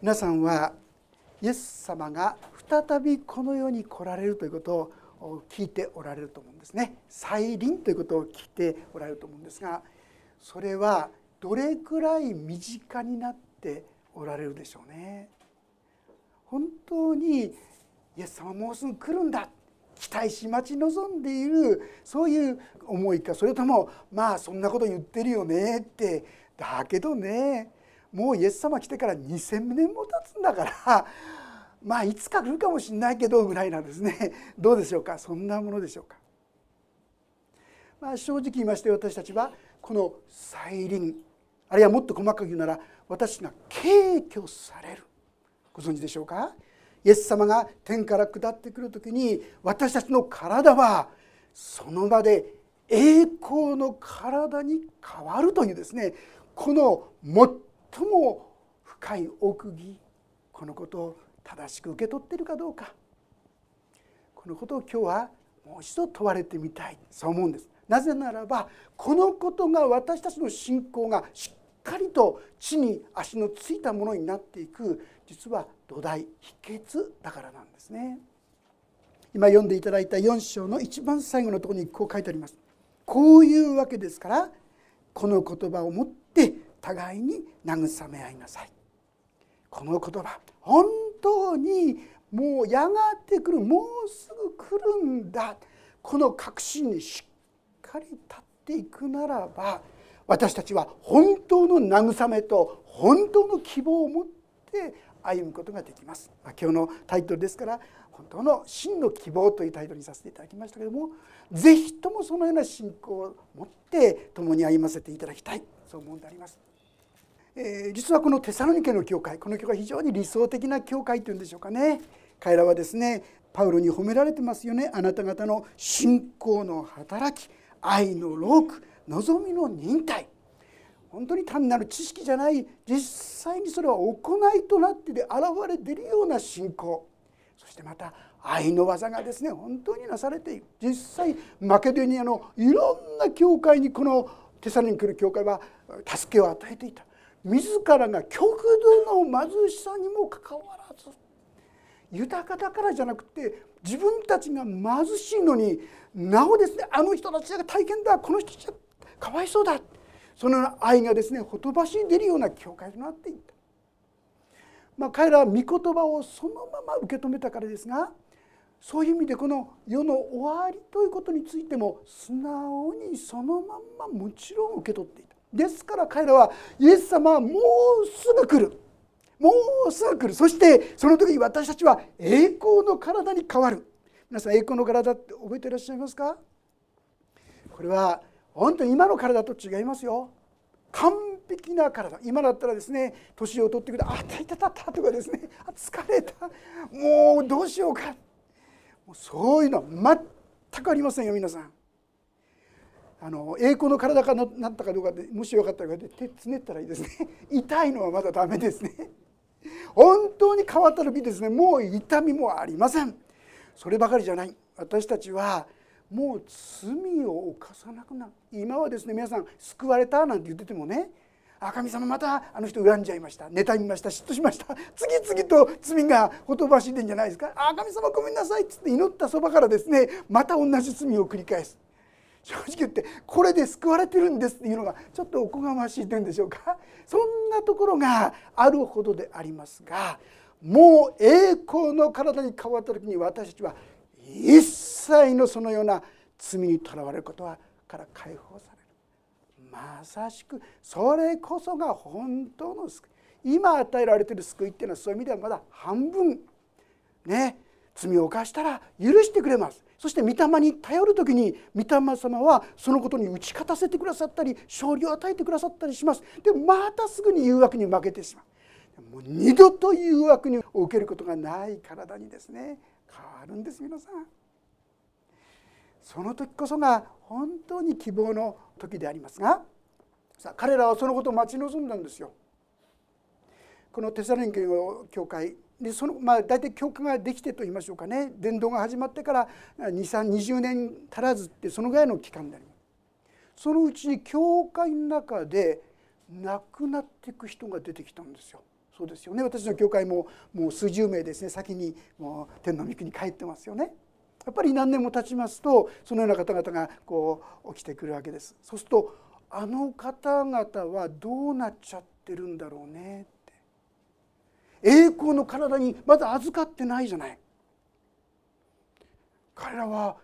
皆さんはイエス様が再びこの世に来られるということを聞いておられると思うんですね。再臨ということを聞いておられると思うんですがそれはどれくらい身近になっておられるでしょうね。本当にイエス様もうすぐ来るんだ。期待し待ち望んでいる。そういう思いか。それともまあそんなこと言ってるよねって。だけどねもうイエス様来てから2,000年も経つんだから まあいつか来るかもしれないけどぐらいなんですね。どうでしょうか？そんなものでしょうか？まあ、正直言いまして私たちはこの再臨あるいはもっと細かく言うなら私が敬挙される。ご存知でしょうか？イエス様が天から下ってくる時に私たちの体はその場で栄光の体に変わるというですねこの最も深い奥義このことを正しく受け取っているかどうかこのことを今日はもう一度問われてみたいそう思うんです。なぜならばこのことが私たちの信仰がしっかりと地に足のついたものになっていく実は土台秘訣だからなんですね。今読んでいただいた4章の一番最後のところにこう書いてあります。こういうわけですからこの言葉をもって互いに慰め合いなさい。この言葉本当にもうやがて来るもうすぐ来るんだこの確信にしっかり立っていくならば私たちは本当の慰めと本当の希望を持って歩むことができます。あ今日のタイトルですから本当の真の希望というタイトルにさせていただきましたけれども是非ともそのような信仰を持って共に歩ませていただきたいそう思うんであります。えー、実はこのテサロニケの教会この教会非常に理想的な教会というんでしょうかね。彼らはですねパウロに褒められてますよね。あなた方の信仰の働き愛の労苦望みの忍耐。本当に単なる知識じゃない実際にそれは行いとなってで現れ出るような信仰。そしてまた愛の技がですね本当になされている。実際マケドニアのいろんな教会にこのテサロニケの教会は助けを与えていた。自らが極度の貧しさにもかかわらず豊かだからじゃなくて自分たちが貧しいのになおですねあの人たちが大変だこの人たちがかわいそうだその愛がですねほとばしに出るような教会となっていった。まあ、彼らは御言葉をそのまま受け止めたからですがそういう意味でこの世の終わりということについても素直にそのまんまもちろん受け取っていた。ですから彼らはイエス様はもうすぐ来る。もうすぐ来る。そしてその時に私たちは栄光の体に変わる。皆さん栄光の体って覚えていらっしゃいますか？これは本当に今の体と違いますよ。完璧な体。今だったらですね年を取ってくる「あたいたたた」とかですね「疲れた。もうどうしようか」もうそういうのは全くありませんよ皆さん。あの栄光の体かなったかどうかでもしよかったら手つねったらいいですね。痛いのはまだダメですね。本当に変わった時ですね。もう痛みもありません。そればかりじゃない。私たちはもう罪を犯さなくなる。今はですね皆さん救われたなんて言っててもねあ神様またあの人恨んじゃいました。妬みました。嫉妬しました。次々と罪がほとばしいてんじゃないですか。あ神様ごめんなさいっつって祈ったそばからですねまた同じ罪を繰り返す。正直言ってこれで救われてるんですっていうのがちょっとおこがましい点でしょうか？そんなところがあるほどでありますがもう栄光の体に変わった時に私たちは一切のそのような罪にとらわれることはから解放される。まさしくそれこそが本当の救い。今与えられている救いっていうのはそういう意味ではまだ半分ね罪を犯したら許してくれます。そして御霊に頼る時に御霊様はそのことに打ち勝たせてくださったり勝利を与えてくださったりします。でまたすぐに誘惑に負けてしまう。もう二度と誘惑に受けることがない体にですね変わるんです皆さん。その時こそが本当に希望の時でありますがさあ彼らはそのことを待ち望んだんですよ。このテサロニケの教会でそのまあ大体教科ができてと言いましょうかね。伝道が始まってから2320年足らずってそのぐらいの期間であります。そのうちに教会の中で亡くなっていく人が出てきたんですよ。そうですよね。私の教会ももう数十名ですね。先にもう天の御国に帰ってますよね。やっぱり何年も経ちますとそのような方々がこう起きてくるわけです。そうするとあの方々はどうなっちゃってるんだろうね。っ栄光の体にまだ預かってないじゃない彼らは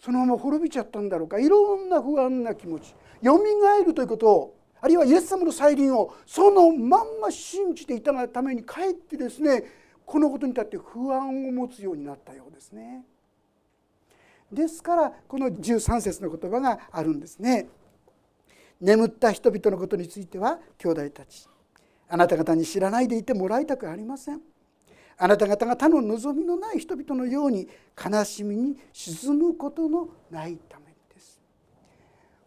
そのまま滅びちゃったんだろうかいろんな不安な気持ちよみがえるということをあるいはイエス様の再臨をそのまんま信じていたがためにかえってですねこのことに立って不安を持つようになったようですね。ですからこの13節の言葉があるんですね。眠った人々のことについては兄弟たちあなた方に知らないでいてもらいたくありません。あなた方が他の望みのない人々のように悲しみに沈むことのないためです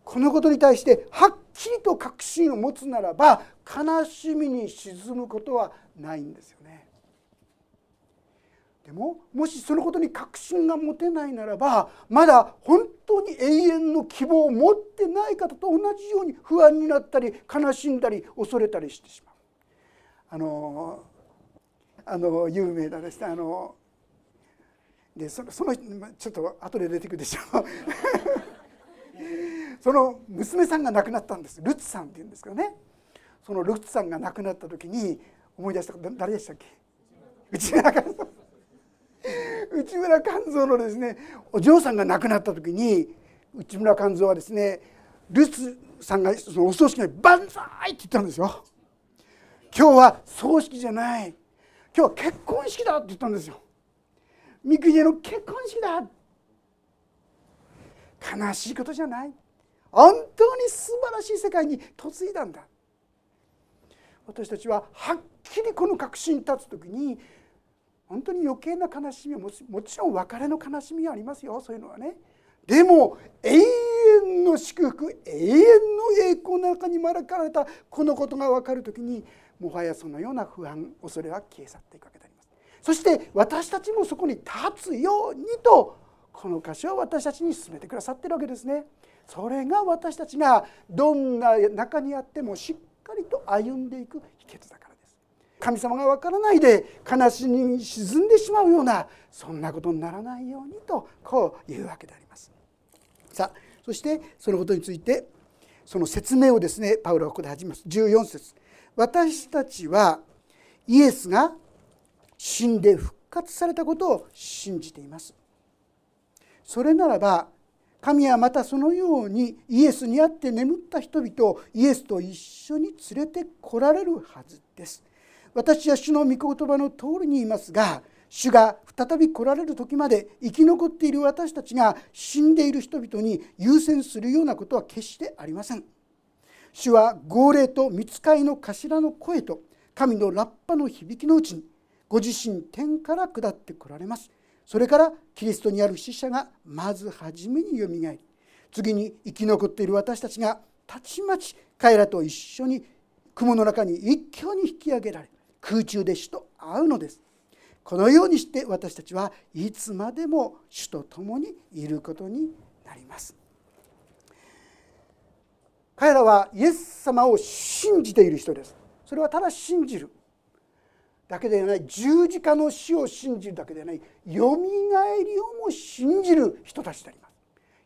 このことに対してはっきりと確信を持つならば悲しみに沈むことはないんですよねでももしそのことに確信が持てないならばまだ本当に永遠の希望を持ってない方と同じように不安になったり悲しんだり恐れたりしてしまう。あのあの有名なですねあのでそのそのちょっと後で出てくるでしょう その娘さんが亡くなったんですルツさんっていうんですけどねそのルツさんが亡くなった時に思い出した誰でしたっけ？内村勘三 内村勘三のですねお嬢さんが亡くなった時に内村勘三はですねルツさんがそのお葬式に「万歳!」って言ったんですよ。今日は葬式じゃない。今日は結婚式だって言ったんですよ。三国の結婚式だ。悲しいことじゃない。本当に素晴らしい世界に嫁いだんだ。私たちははっきりこの確信に立つ時に本当に余計な悲しみはもちろん別れの悲しみはありますよ。そういうのはね。でも永遠の祝福永遠の栄光の中に招かれたこのことが分かる時にもはやそのような不安恐れは消え去っていくわけであります。そして私たちもそこに立つようにとこの箇所は私たちに進めてくださってるわけですね。それが私たちがどんな中にあってもしっかりと歩んでいく秘訣だからです。神様がわからないで悲しみに沈んでしまうようなそんなことにならないようにとこういうわけであります。さあそしてそのことについてその説明をですねパウロはここで始めます。14節。私たちはイエスが死んで復活されたことを信じています。それならば神はまたそのようにイエスにあって眠った人々をイエスと一緒に連れてこられるはずです。私は主の御言葉の通りに言いますが主が再び来られる時まで生き残っている私たちが死んでいる人々に優先するようなことは決してありません。主は号令と見つかいの頭の声と神のラッパの響きのうちにご自身天から下ってこられます。それからキリストにある死者がまず初めによみがえり次に生き残っている私たちがたちまち彼らと一緒に雲の中に一挙に引き上げられ空中で主と会うのです。このようにして私たちはいつまでも主と共にいることになります。彼らはイエス様を信じている人です。それはただ信じる。だけではない十字架の死を信じるだけではない。よみがえりをも信じる人たちであります。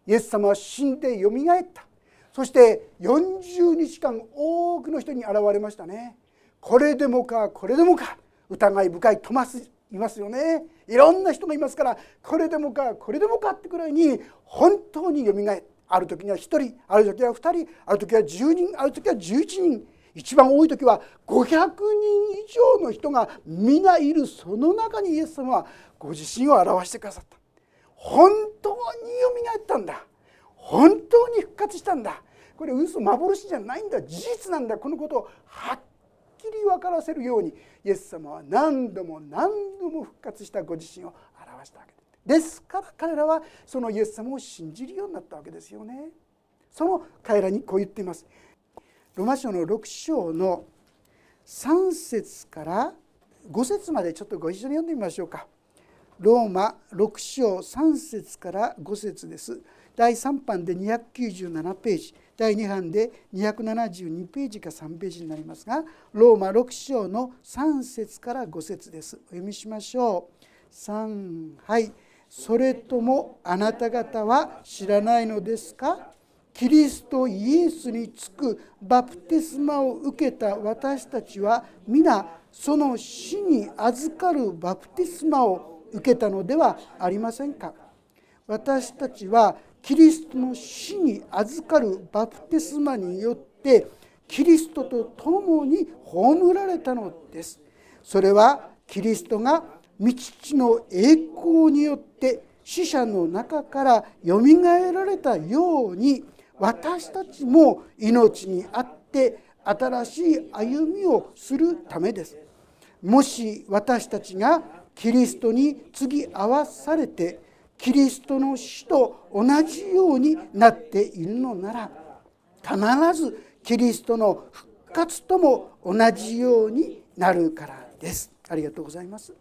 イエス様は死んでよみがえった。そして40日間多くの人に現れましたね。これでもかこれでもか。疑い深いトマスいますよね。いろんな人がいますからこれでもかこれでもかってくらいに本当によみがえった。ある時には1人ある時は2人ある時は10人ある時は11人。一番多い時は500人以上の人が皆いるその中にイエス様はご自身を表してくださった。本当によみがえったんだ。本当に復活したんだ。これ嘘幻じゃないんだ。事実なんだ。このことをはっきり分からせるようにイエス様は何度も何度も復活したご自身を表したわけです。ですから彼らはそのイエス様を信じるようになったわけですよね。その彼らにこう言っています。ロマ書の6章の3節から5節までちょっとご一緒に読んでみましょうか。ローマ6章3節から5節です。第3版で297ページ第2版で272ページか3ページになりますがローマ6章の3節から5節ですお読みしましょう3はいそれともあなた方は知らないのですか？キリストイエスにつくバプテスマを受けた私たちは皆その死に預かるバプテスマを受けたのではありませんか？私たちはキリストの死に預かるバプテスマによってキリストと共に葬られたのです。それはキリストが道地の栄光によって死者の中からよみがえられたように私たちも命にあって新しい歩みをするためです。もし私たちがキリストに次合わされてキリストの死と同じようになっているのなら必ずキリストの復活とも同じようになるからです。ありがとうございます。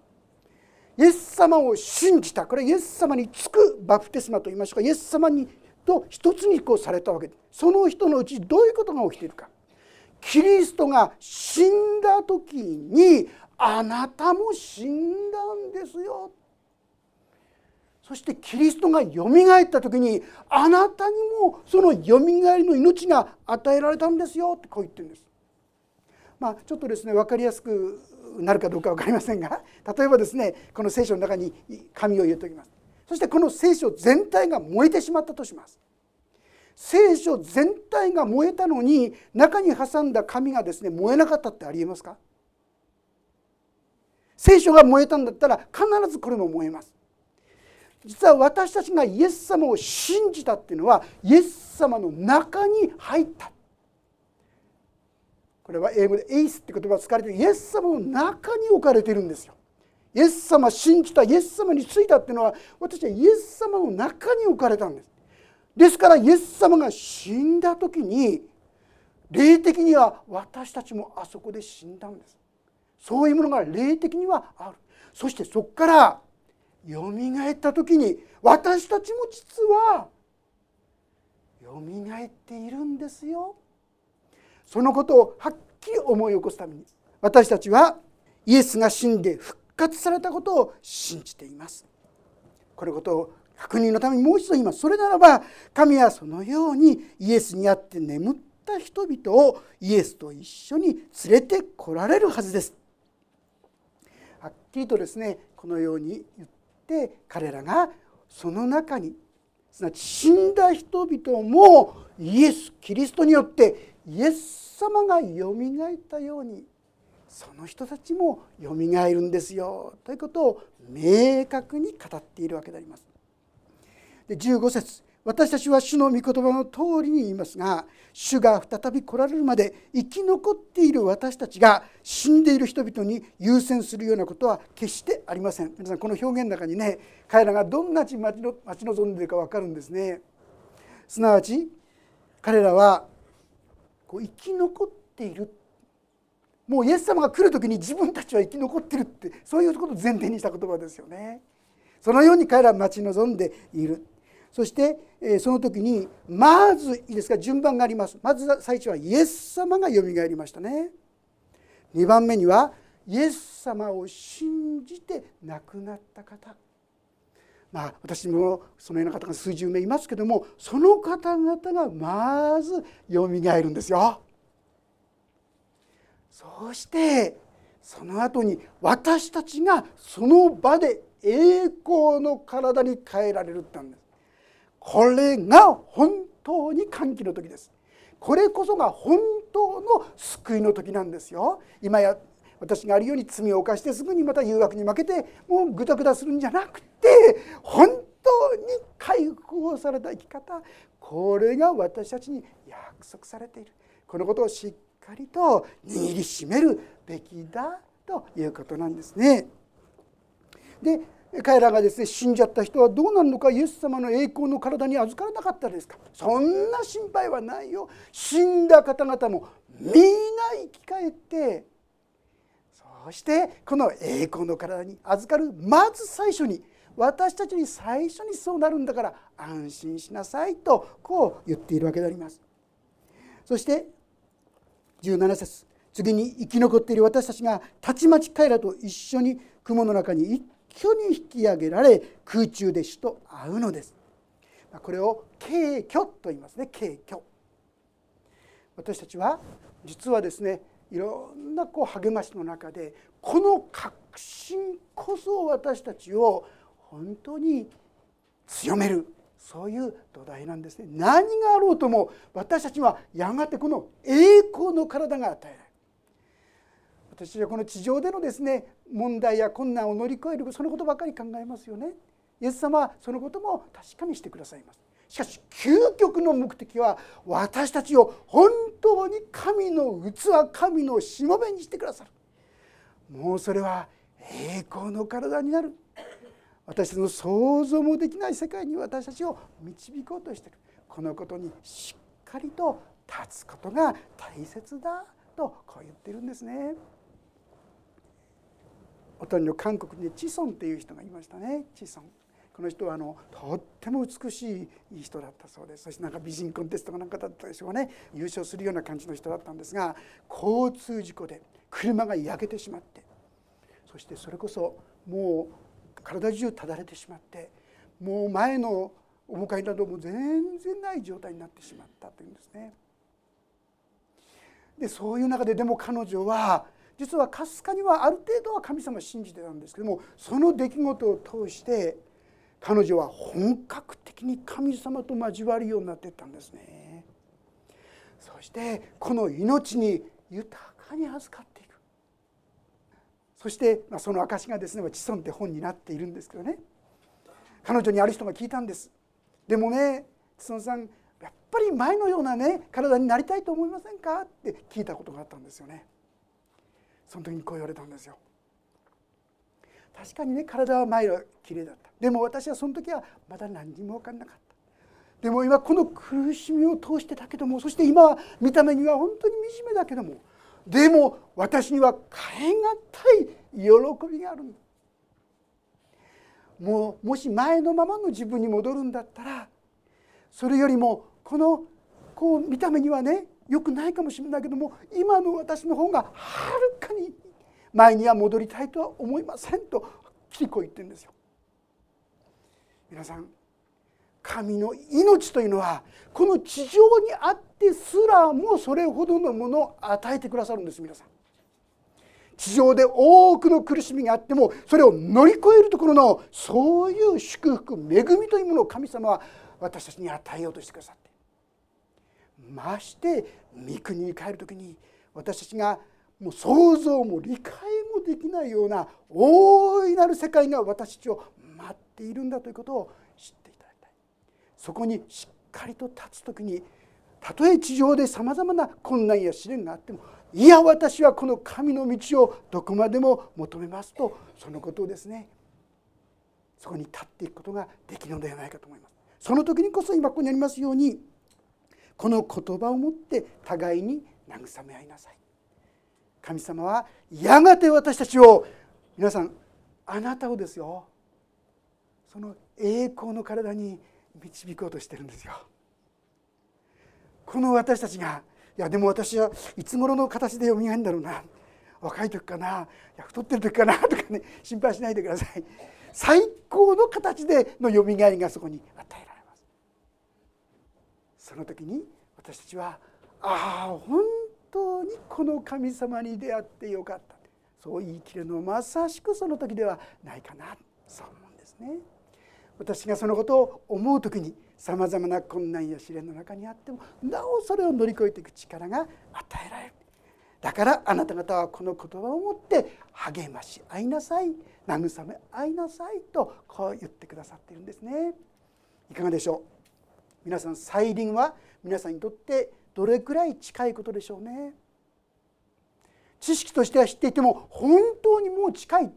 イエス様を信じた。これはイエス様につくバプテスマと言いましょうか。イエス様にと一つにこうされたわけ。でその人のうちどういうことが起きているか。キリストが死んだ時にあなたも死んだんですよ。そしてキリストがよみがえった時にあなたにもそのよみがえりの命が与えられたんですよ。ってこう言ってるんです。まあ、ちょっとですね分かりやすくなるかどうか分かりませんが例えばですねこの聖書の中に紙を入れておきます。そしてこの聖書全体が燃えてしまったとします。聖書全体が燃えたのに中に挟んだ紙がですね燃えなかったってありえますか？聖書が燃えたんだったら必ずこれも燃えます。実は私たちがイエス様を信じたっていうのはイエス様の中に入った。これは英語で「エイス」って言葉が使われてイエス様の中に置かれているんですよ。イエス様信じたイエス様についたっていうのは私はイエス様の中に置かれたんです。ですからイエス様が死んだ時に霊的には私たちもあそこで死んだんです。そういうものが霊的にはある。そしてそこからよみがえった時に私たちも実はよみがえっているんですよ。そのことをはっきり思い起こすために私たちはイエスが死んで復活されたことを信じています。このことを確認のためにもう一度言います。それならば神はそのようにイエスにあって眠った人々をイエスと一緒に連れてこられるはずです。はっきりとですねこのように言って彼らがその中にすなわち死んだ人々もイエスキリストによってイエス様がよみがえったようにその人たちもよみがえるんですよ。ということを明確に語っているわけであります。で15節私たちは主の御言葉の通りに言いますが主が再び来られるまで生き残っている私たちが死んでいる人々に優先するようなことは決してありません。皆さんこの表現の中にね彼らがどんな待ちの待ち望んでいるか分かるんですね。すなわち彼らはこう生き残っている。もうイエス様が来る時に自分たちは生き残ってるってそういうことを前提にした言葉ですよね。そのように彼らは待ち望んでいる。そしてその時にまずいいですか？順番があります。まず最初はイエス様がよみがえりましたね。2番目にはイエス様を信じて亡くなった方。まあ私もそのような方が数十名いますけどもその方々がまずよみがえるんですよ。そしてその後に私たちがその場で栄光の体に変えられるって言うんです。これが本当に歓喜の時です。これこそが本当の救いの時なんですよ。今や私があるように罪を犯してすぐにまた誘惑に負けてもうグダグダするんじゃなくて本当に解放された生き方これが私たちに約束されている。このことをしっかりと握りしめるべきだということなんですね。で彼らがですね死んじゃった人はどうなるのかイエス様の栄光の体に預からなかったですか。そんな心配はないよ。死んだ方々もみんな生き返ってそしてこの栄光の体に預かるまず最初に私たちに最初にそうなるんだから安心しなさいとこう言っているわけであります。そして17節次に生き残っている私たちがたちまち彼らと一緒に雲の中に一挙に引き上げられ空中で主と会うのですこれを軽挙と言いますね軽挙私たちは実はですねいろんなこう励ましの中でこの確信こそ私たちを本当に強めるそういう土台なんですね。何があろうとも私たちはやがてこの栄光の体が与えられる。私はこの地上でのですね問題や困難を乗り越えるそのことばかり考えますよね。イエス様はそのことも確かにしてくださいます。しかし究極の目的は私たちを本当に神の器神のしもべにしてくださる。もうそれは栄光の体になる。私たちの想像もできない世界に私たちを導こうとしている。このことにしっかりと立つことが大切だとこう言ってるんですね。おとりの韓国にチソンっていう人がいましたね。チソン。この人はあのとっても美しい人だったそうですそしてなんか美人コンテストかなんかだったでしょうね優勝するような感じの人だったんですが交通事故で車が焼けてしまってそしてそれこそもう体中ただれてしまってもう前の面会なども全然ない状態になってしまったというんですね。でそういう中ででも彼女は実はかすかにはある程度は神様を信じてたんですけどもその出来事を通して彼女は本格的に神様と交わるようになっていったんですね。そしてこの命に豊かに預かっていく。そして、まあ、その証がですね「子孫」って本になっているんですけどね。彼女にある人が聞いたんです。でもね子孫さんやっぱり前のようなね体になりたいと思いませんか？って聞いたことがあったんですよね。その時にこう言われたんですよ。確かにね体は前は綺麗だった。でも私はその時はまだ何にも分かんなかった。でも今この苦しみを通してだけどもそして今は見た目には本当に惨めだけどもでも私には変えがたい喜びがあるもうもし前のままの自分に戻るんだったらそれよりもこのこう見た目にはねよくないかもしれないけども今の私の方がはるかに前には戻りたいとは思いませんときりこ言ってるんですよ。皆さん神の命というのはこの地上にあってすらもそれほどのものを与えてくださるんです皆さん。地上で多くの苦しみがあってもそれを乗り越えるところのそういう祝福恵みというものを神様は私たちに与えようとしてくださってまして御国に帰る時に私たちがもう想像も理解もできないような大いなる世界が私たちを待っているんだということを知っていただきたいそこにしっかりと立つ時にたとえ地上でさまざまな困難や試練があってもいや私はこの神の道をどこまでも求めますとそのことをですねそこに立っていくことができるのではないかと思います。その時にこそ今ここにありますようにこの言葉をもって互いに慰め合いなさい神様はやがて私たちを皆さんあなたをですよ。その栄光の体に導こうとしてるんですよ。この私たちがいやでも私はいつ頃の形でよみがえるんだろうな。若い時かな。いや太ってる時かなとかね心配しないでください。最高の形でのよみがえりがそこに与えられます。その時に私たちはああ本当にこの神様に出会ってよかったそう言い切るのはまさしくその時ではないかなそう思うんですね。私がそのことを思う時にさまざまな困難や試練の中にあってもなおそれを乗り越えていく力が与えられる。だからあなた方はこの言葉を持って励まし合いなさい慰め合いなさいとこう言ってくださっているんですね。いかがでしょう？皆さん再臨は皆さんにとってどれくらい近いことでしょうね。知識としては知っていても本当にもう近い。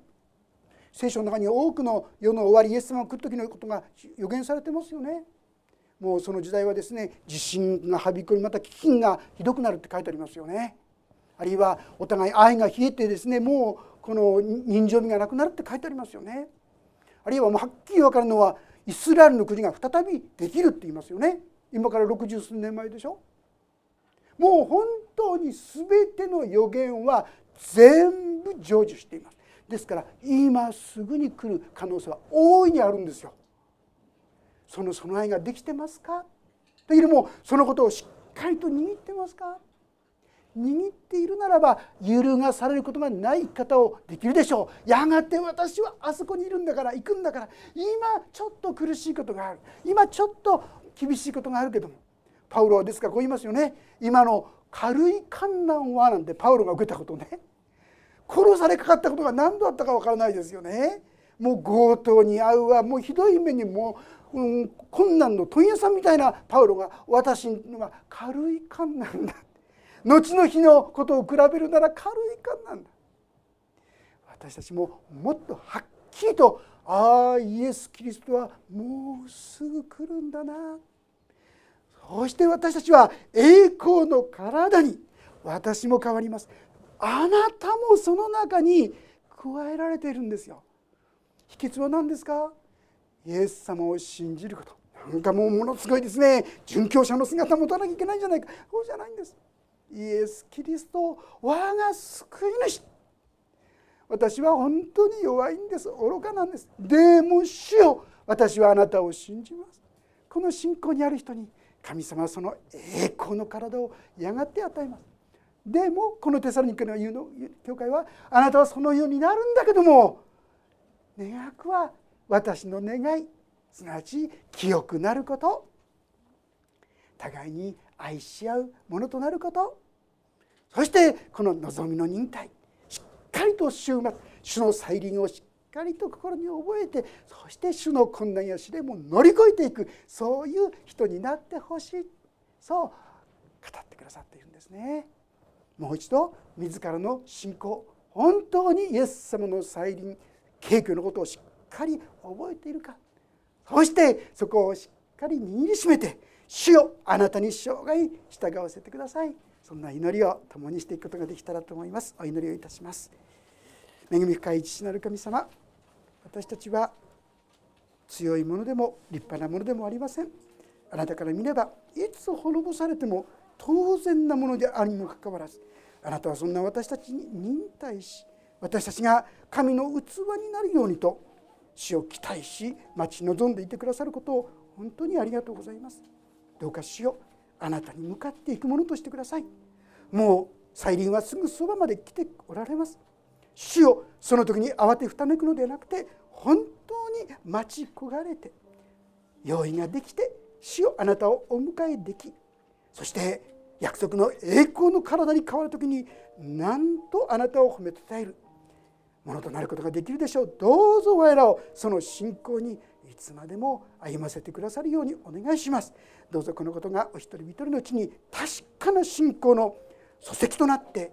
聖書の中に多くの世の終わりイエス様が来る時のことが予言されてますよね。もうその時代はですね地震がはびこりまた飢饉がひどくなるって書いてありますよね。あるいはお互い愛が冷えてですねもうこの人情味がなくなるって書いてありますよね。あるいはもうはっきり分かるのはイスラエルの国が再びできるって言いますよね。今から六十数年前でしょ。もう本当に全ての予言は全部成就しています。ですから今すぐに来る可能性は大いにあるんですよ。その備えができてますか？というよりもそのことをしっかりと握ってますか？握っているならば揺るがされることがない方をできるでしょう。やがて私はあそこにいるんだから行くんだから。今ちょっと苦しいことがある。今ちょっと厳しいことがあるけども。パウロはですからこう言いますよね。今の軽い観難はなんてパウロが受けたことね。殺されかかったことが何度あったかわからないですよね。もう強盗に遭うわ。もうひどい目にもう、うん、困難の問屋さんみたいなパウロが私には軽い観難だ。後の日のことを比べるなら軽い感なんだ。私たちももっとはっきりとああイエス・キリストはもうすぐ来るんだな。そして私たちは栄光の体に私も変わります。あなたもその中に加えられているんですよ。秘訣は何ですか？イエス様を信じること。なんかもうものすごいですね。殉教者の姿持たなきゃいけないんじゃないか。そうじゃないんです。イエス・キリスト我が救い主。私は本当に弱いんです。愚かなんです。でも主よ私はあなたを信じます。この信仰にある人に神様はその栄光の体をやがて与えます。でもこのテサロニケの言うの教会はあなたはそのようになるんだけども願わくは私の願いすなわち清くなること。互いに愛し合うものとなること。そしてこの望みの忍耐しっかりと週末主の再臨をしっかりと心に覚えてそして主の困難や試練も乗り越えていくそういう人になってほしい。そう語ってくださっているんですね。もう一度自らの信仰本当にイエス様の再臨景挙のことをしっかり覚えているか。そしてそこをしっかり握りしめて主よあなたに生涯従わせてください。そんな祈りを共にしていくことができたらと思います。お祈りをいたします。恵み深い父なる神様私たちは強いものでも立派なものでもありません。あなたから見ればいつ滅ぼされても当然なものであるにもかかわらずあなたはそんな私たちに忍耐し私たちが神の器になるようにと死を期待し待ち望んでいてくださることを本当にありがとうございます。どうか死をあなたに向かっていくものとしてください。もう再臨はすぐそばまで来ておられます。死をその時に慌てふためくのではなくて本当に待ち焦がれて用意ができて死をあなたをお迎えでき。そして約束の栄光の体に変わる時になんとあなたを褒めたたえる。ものとなることができるでしょう。どうぞ我らをその信仰にいつまでも歩ませてくださるようにお願いします。どうぞこのことがお一人一人のうちに確かな信仰の礎石となって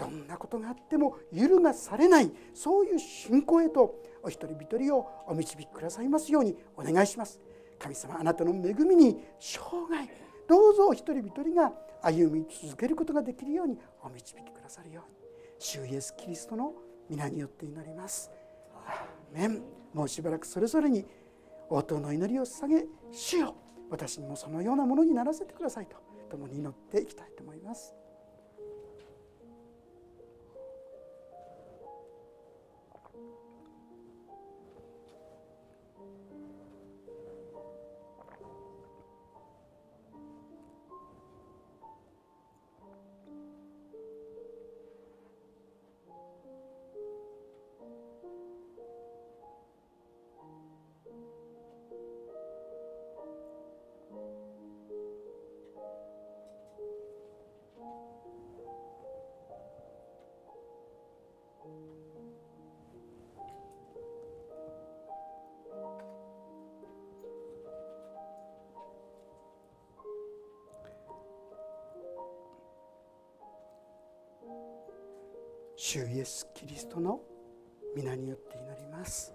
どんなことがあっても揺るがされないそういう信仰へとお一人一人をお導きくださいますようにお願いします。神様あなたの恵みに生涯どうぞお一人一人が歩み続けることができるようにお導きくださるように。主イエス・キリストの皆によって祈ります。アーメン。もうしばらくそれぞれに応答の祈りを捧げ主よ。私にもそのようなものにならせてくださいと共に祈っていきたいと思います。主イエス・キリストの皆によって祈ります。